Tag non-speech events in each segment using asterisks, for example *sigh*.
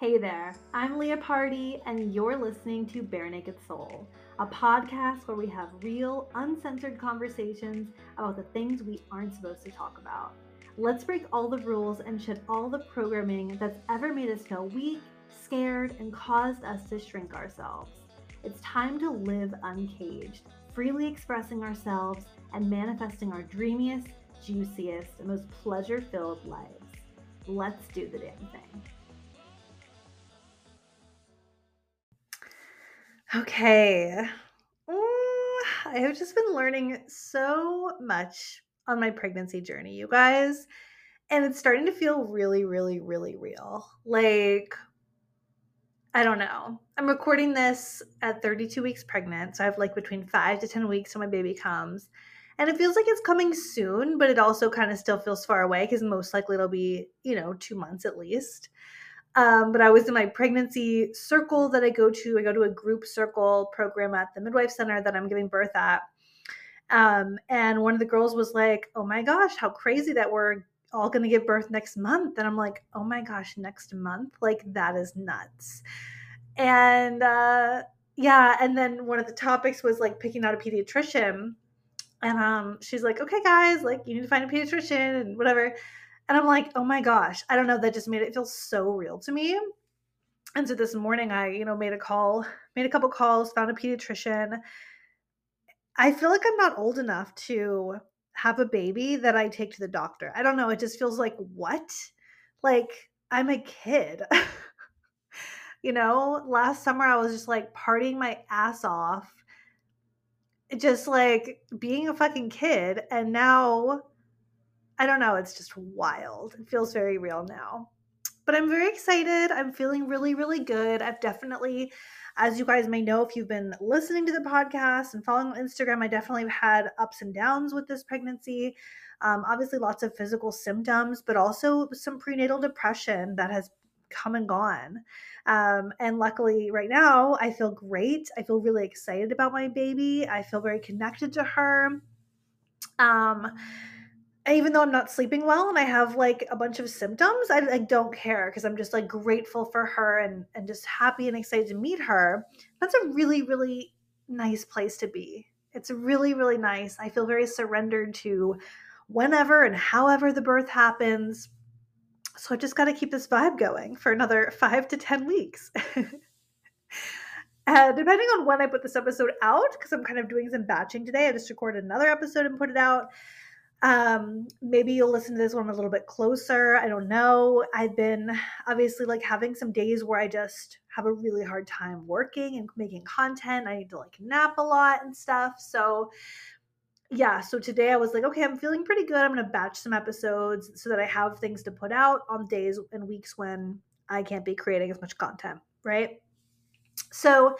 Hey there, I'm Leah Party, and you're listening to Bare Naked Soul, a podcast where we have real, uncensored conversations about the things we aren't supposed to talk about. Let's break all the rules and shed all the programming that's ever made us feel weak, scared, and caused us to shrink ourselves. It's time to live uncaged, freely expressing ourselves and manifesting our dreamiest, juiciest, and most pleasure filled lives. Let's do the damn thing. Okay. I have just been learning so much on my pregnancy journey, you guys. And it's starting to feel really, really, really real. Like, I don't know. I'm recording this at 32 weeks pregnant. So I have like between five to 10 weeks till my baby comes. And it feels like it's coming soon, but it also kind of still feels far away because most likely it'll be, you know, two months at least. Um, but I was in my pregnancy circle that I go to. I go to a group circle program at the midwife center that I'm giving birth at. Um, and one of the girls was like, Oh my gosh, how crazy that we're all going to give birth next month. And I'm like, Oh my gosh, next month? Like, that is nuts. And uh, yeah. And then one of the topics was like picking out a pediatrician. And um, she's like, Okay, guys, like, you need to find a pediatrician and whatever. And I'm like, oh my gosh, I don't know. That just made it feel so real to me. And so this morning, I, you know, made a call, made a couple calls, found a pediatrician. I feel like I'm not old enough to have a baby that I take to the doctor. I don't know. It just feels like, what? Like, I'm a kid. *laughs* you know, last summer I was just like partying my ass off, just like being a fucking kid. And now I don't know. It's just wild. It feels very real now. But I'm very excited. I'm feeling really, really good. I've definitely, as you guys may know, if you've been listening to the podcast and following on Instagram, I definitely had ups and downs with this pregnancy. Um, obviously, lots of physical symptoms, but also some prenatal depression that has come and gone. Um, and luckily, right now, I feel great. I feel really excited about my baby. I feel very connected to her. Um, even though I'm not sleeping well and I have like a bunch of symptoms, I, I don't care because I'm just like grateful for her and, and just happy and excited to meet her. That's a really, really nice place to be. It's really, really nice. I feel very surrendered to whenever and however the birth happens. So I just got to keep this vibe going for another *laughs* five to 10 weeks. *laughs* And depending on when I put this episode out, because I'm kind of doing some batching today, I just recorded another episode and put it out um maybe you'll listen to this one a little bit closer i don't know. I've been obviously like having some days where i just have a really hard time working and making content i need to like nap a lot and stuff so yeah so today i was like okay i'm feeling pretty good i'm gonna batch some episodes so that i have things to put out on days and weeks when i can't be creating as much content right? So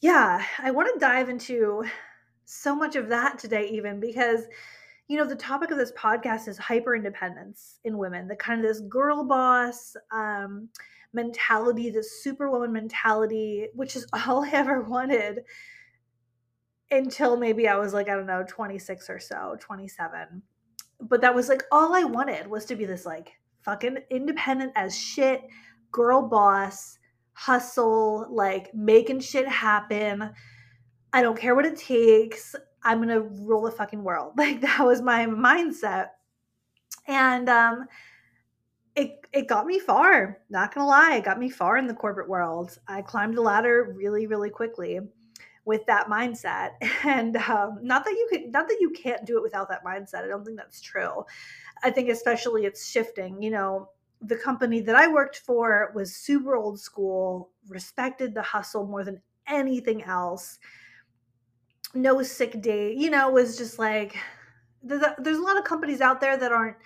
yeah i want to dive into so much of that today even because you know, the topic of this podcast is hyper independence in women, the kind of this girl boss um, mentality, this superwoman mentality, which is *laughs* all I ever wanted until maybe I was like, I don't know, 26 or so, 27. But that was like all I wanted was to be this like fucking independent as shit girl boss, hustle, like making shit happen. I don't care what it takes. I'm gonna rule the fucking world. *laughs* Like that was my mindset. And um it it got me far. Not gonna lie, it got me far in the corporate world. I climbed the ladder really, really quickly with that mindset. *laughs* And um, not that you could not that you can't do it without that mindset. I don't think that's true. I think especially it's shifting, you know, the company that I worked for was super old school, respected the hustle more than anything else no sick day, you know, was just like there's a lot of companies out there that aren't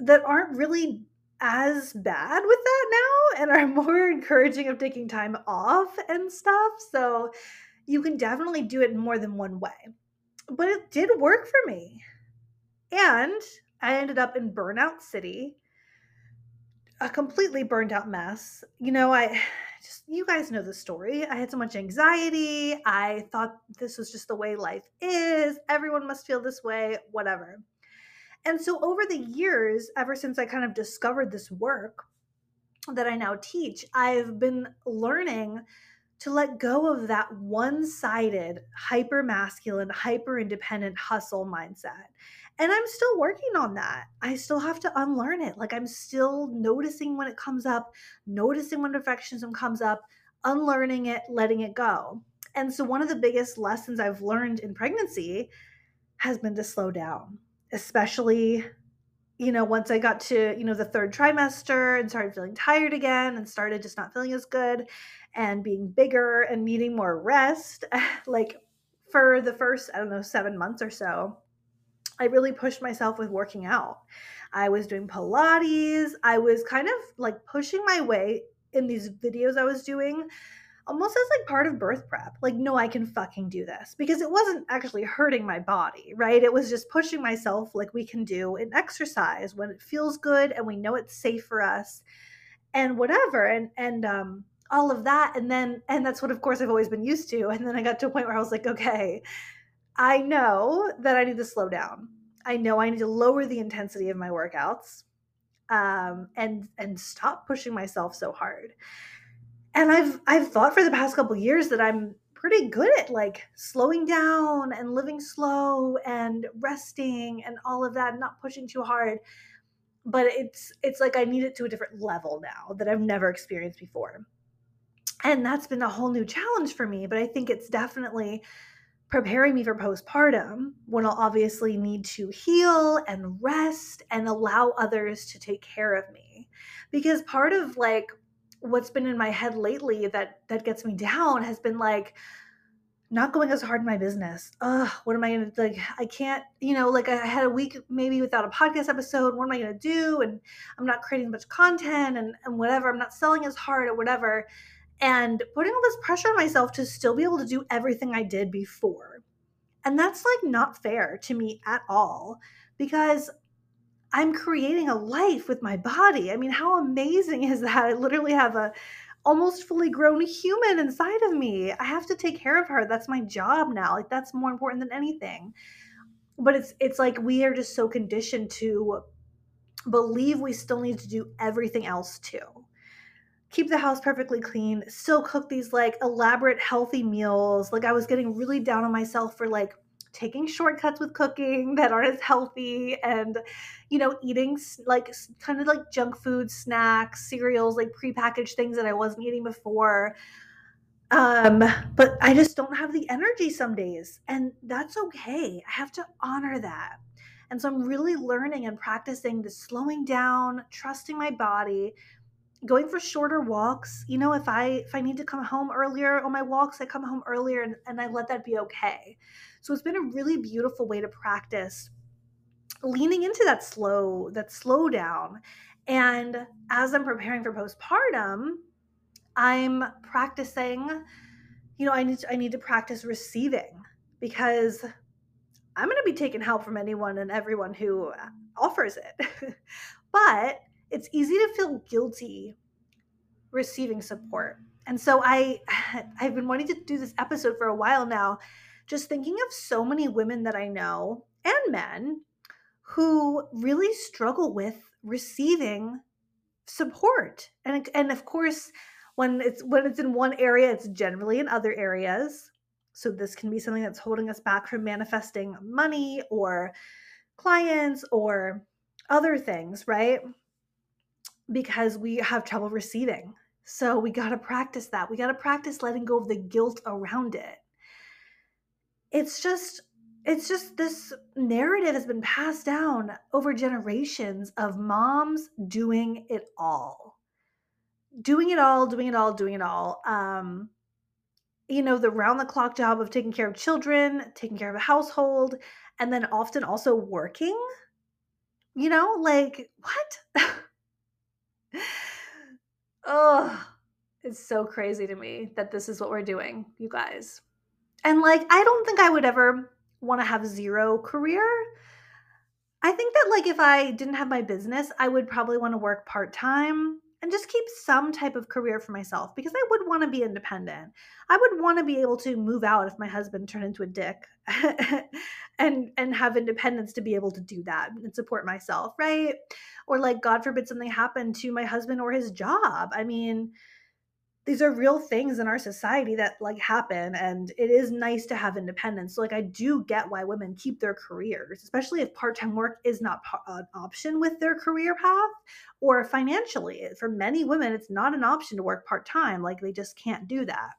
that aren't really as bad with that now and are *laughs* more encouraging of taking time off and stuff. So you can definitely do it in more than one way. But it did work for me. And I ended up in Burnout City, a completely burned out mess. You know, I just you guys know the story. I had so much anxiety. I thought this was just the way life is. Everyone must feel this way, whatever. And so over the years, ever since I kind of discovered this work, that I now teach, I've been learning to let go of that one sided, hyper masculine, hyper independent hustle mindset. And I'm still working on that. I still have to unlearn it. Like I'm still noticing when it comes up, noticing when perfectionism comes up, unlearning it, letting it go. And so, one of the biggest lessons I've learned in pregnancy has been to slow down, especially you know, once I got to, you know, the third trimester and started feeling tired again and started just not feeling as good and being bigger and needing more rest, *laughs* like for the first, I don't know, seven months or so, I really pushed myself with working out. I was doing Pilates. I was kind of like pushing my way in these videos I was doing almost as like part of birth prep. Like, no, I can fucking do this because it wasn't actually hurting my body, right? It was just pushing myself like we can do in exercise when it feels good and we know it's safe for us and whatever. And, and, um, all of that. And then, and that's what, of course, I've always been used to. And then I got to a point where I was like, okay, I know that I need to slow down. I know I need to lower the intensity of my workouts um, and and stop pushing myself so hard and I've I've thought for the past couple years that I'm pretty good at like slowing down and living slow and resting and all of that, not pushing too hard. But it's it's like I need it to a different level now that I've never experienced before. And that's been a whole new challenge for me, but I think it's definitely preparing me for postpartum when I'll obviously need to heal and rest and allow others to take care of me. Because part of like what's been in my head lately that that gets me down has been like not going as hard in my business. Ugh, what am I gonna like? I can't, you know, like I had a week maybe without a podcast episode. What am I gonna do? And I'm not creating much content and and whatever. I'm not selling as hard or whatever. And putting all this pressure on myself to still be able to do everything I did before. And that's like not fair to me at all because I'm creating a life with my body. I mean, how amazing is that? I literally have a almost fully grown human inside of me. I have to take care of her. That's my job now. Like that's more important than anything. But it's it's like we are just so conditioned to believe we still need to do everything else too. Keep the house perfectly clean, still cook these like elaborate healthy meals. Like I was getting really down on myself for like taking shortcuts with cooking *laughs* that aren't as healthy and you know eating like kind of like junk food snacks cereals like prepackaged things that i wasn't eating before. Um but i just don't have the energy some days and that's okay. I have to honor that. And so i'm really learning and practicing the slowing down trusting my body going for shorter walks you know if i if i need to come home earlier on my walks i come home earlier and, and i let that be okay. So it's been a really beautiful way to practice leaning into that slow that slow down and as i'm preparing for postpartum i'm practicing you know i need to, i need to practice receiving because i'm going to be taking help from anyone and everyone who offers it. *laughs* But it's easy to feel guilty receiving support. And so I *sighs* I've been wanting to do this episode for a while now, just thinking of so many women that I know and men who really struggle with receiving support. And and of course, when it's when it's in one area, it's generally in other areas. So this can be something that's holding us back from manifesting money or clients or other things, right? Because we have trouble receiving. So we got to practice that. We got to practice letting go of the guilt around it. It's just it's just this narrative has been passed down over generations of moms doing it all. Doing it all, doing it all, doing it all. Um you know, the round the clock job of taking care of children, taking care of a household, and then often also working. You know, like what? *laughs* oh, it's so crazy to me that this is what we're doing, you guys. And like, I don't think I would ever want to have zero career. I think that like if I didn't have my business, I would probably want to work part time and just keep some type of career for myself because I would want to be independent. I would want to be able to move out if my husband turned into a dick *laughs* and and have independence to be able to do that and support myself, right? or like god forbid something happened to my husband or his job i mean these are real things in our society that like happen and it is nice to have independence. So like i do get why women keep their careers especially if part-time work is not an option with their career path or financially. For many women it's not an option to work part-time like they just can't do that.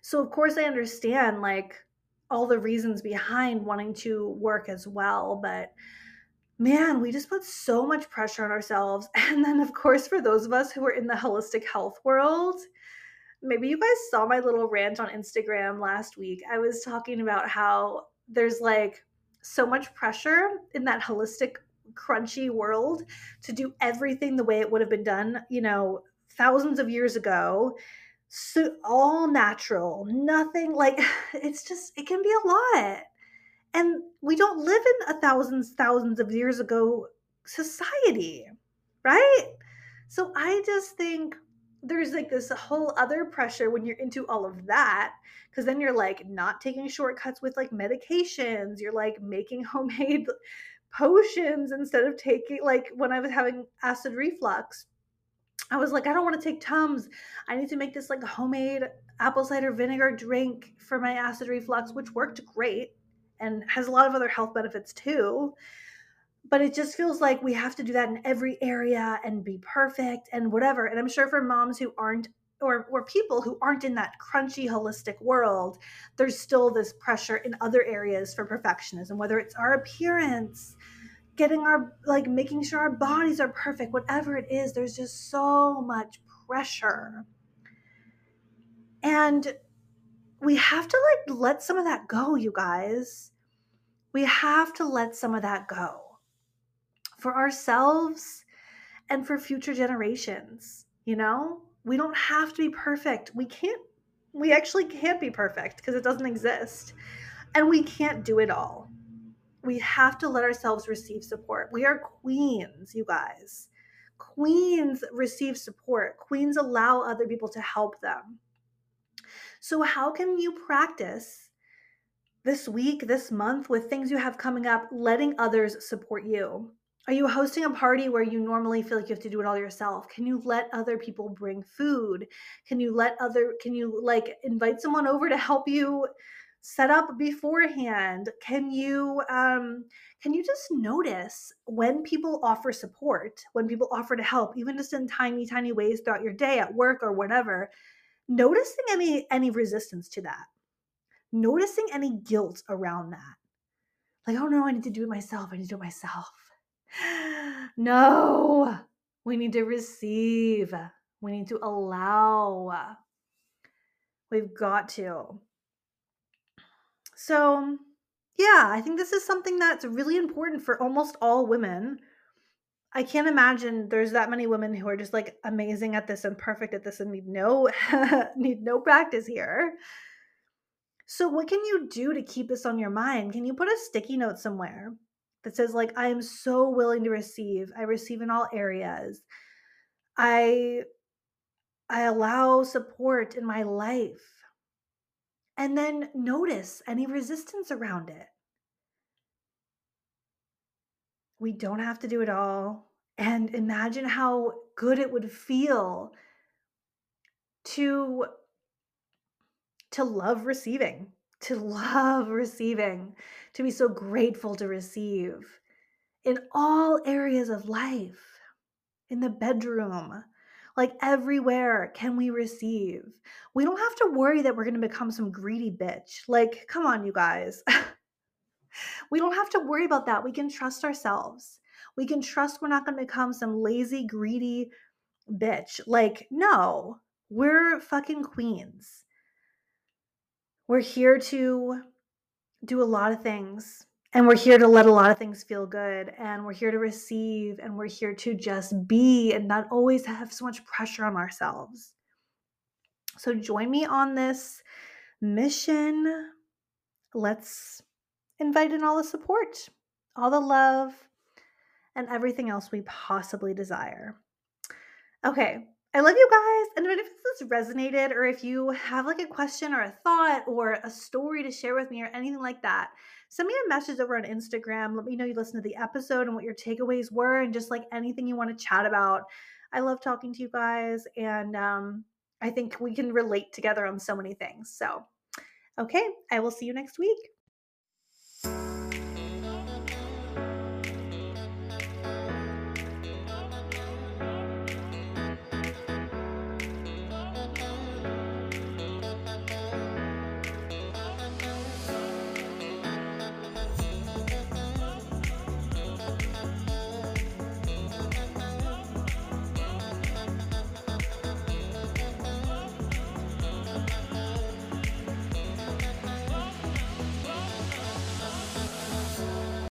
So of course i understand like all the reasons behind wanting to work as well but man, we just put so much pressure on ourselves. *laughs* And then, of course, for those of us who are in the holistic health world, maybe you guys saw my little rant on Instagram last week. I was talking about how there's like so much pressure in that holistic, crunchy world to do everything the way it would have been done, you know, thousands of years ago. So all natural, nothing like *laughs* it's just, it can be a lot and we don't live in a thousands thousands of years ago society right? So i just think there's like this whole other pressure when you're into all of that because then you're like not taking shortcuts with like medications. You're like making *laughs* homemade potions instead of taking like when i was having acid reflux i was like i don't want to take tums. I need to make this like homemade apple cider vinegar drink for my acid reflux which worked great and has a lot of other health benefits too. But it just feels like we have to do that in every area and be perfect and whatever. And I'm sure for moms who aren't or, or people who aren't in that crunchy holistic world, there's still this pressure in other areas for perfectionism, whether it's our appearance, getting our like making sure our bodies are perfect, whatever it is, there's just so much pressure. And we have to like let some of that go, you guys. We have to let some of that go for ourselves and for future generations. You know, we don't have to be perfect. We can't, we actually can't be perfect because it doesn't exist. And we can't do it all. We have to let ourselves receive support. We are queens, you guys. Queens receive support, queens allow other people to help them. So, how can you practice this week, this month, with things you have coming up, letting others support you? Are you hosting a party where you normally feel like you have to do it all yourself? Can you let other people bring food? Can you let other, can you like invite someone over to help you set up beforehand? Can you, um, can you just notice when people offer support, when people offer to help, even just in tiny, tiny ways throughout your day at work or whatever? noticing any any resistance to that noticing any guilt around that. Like oh no i need to do it myself. I need to do it myself. *gasps* No we need to receive. We need to allow. We've got to. So yeah i think this is something that's really important for almost all women. I can't imagine there's that many women who are just like amazing at this and perfect at this and need no *laughs* need no practice here. So what can you do to keep this on your mind? Can you put a sticky note somewhere that says like I am so willing to receive. I receive in all areas. I I allow support in my life. And then notice any resistance around it. We don't have to do it all. And imagine how good it would feel to to love receiving, to love receiving, to be so grateful to receive in all areas of life. In the bedroom, like everywhere can we receive. We don't have to worry that we're going to become some greedy bitch. Like, come on, you guys. *laughs* We don't have to worry about that. We can trust ourselves. We can trust we're not going to become some lazy, greedy bitch. Like, no, we're fucking queens. We're here to do a lot of things. And we're here to let a lot of things feel good. And we're here to receive. And we're here to just be and not always have so much pressure on ourselves. So join me on this mission. Let's invite in all the support, all the love, and everything else we possibly desire. Okay, I love you guys. And if this resonated, or if you have like a question or a thought or a story to share with me or anything like that, send me a message over on Instagram. Let me know you listened to the episode and what your takeaways were, and just like anything you want to chat about. I love talking to you guys, and um, I think we can relate together on so many things. So, okay, I will see you next week.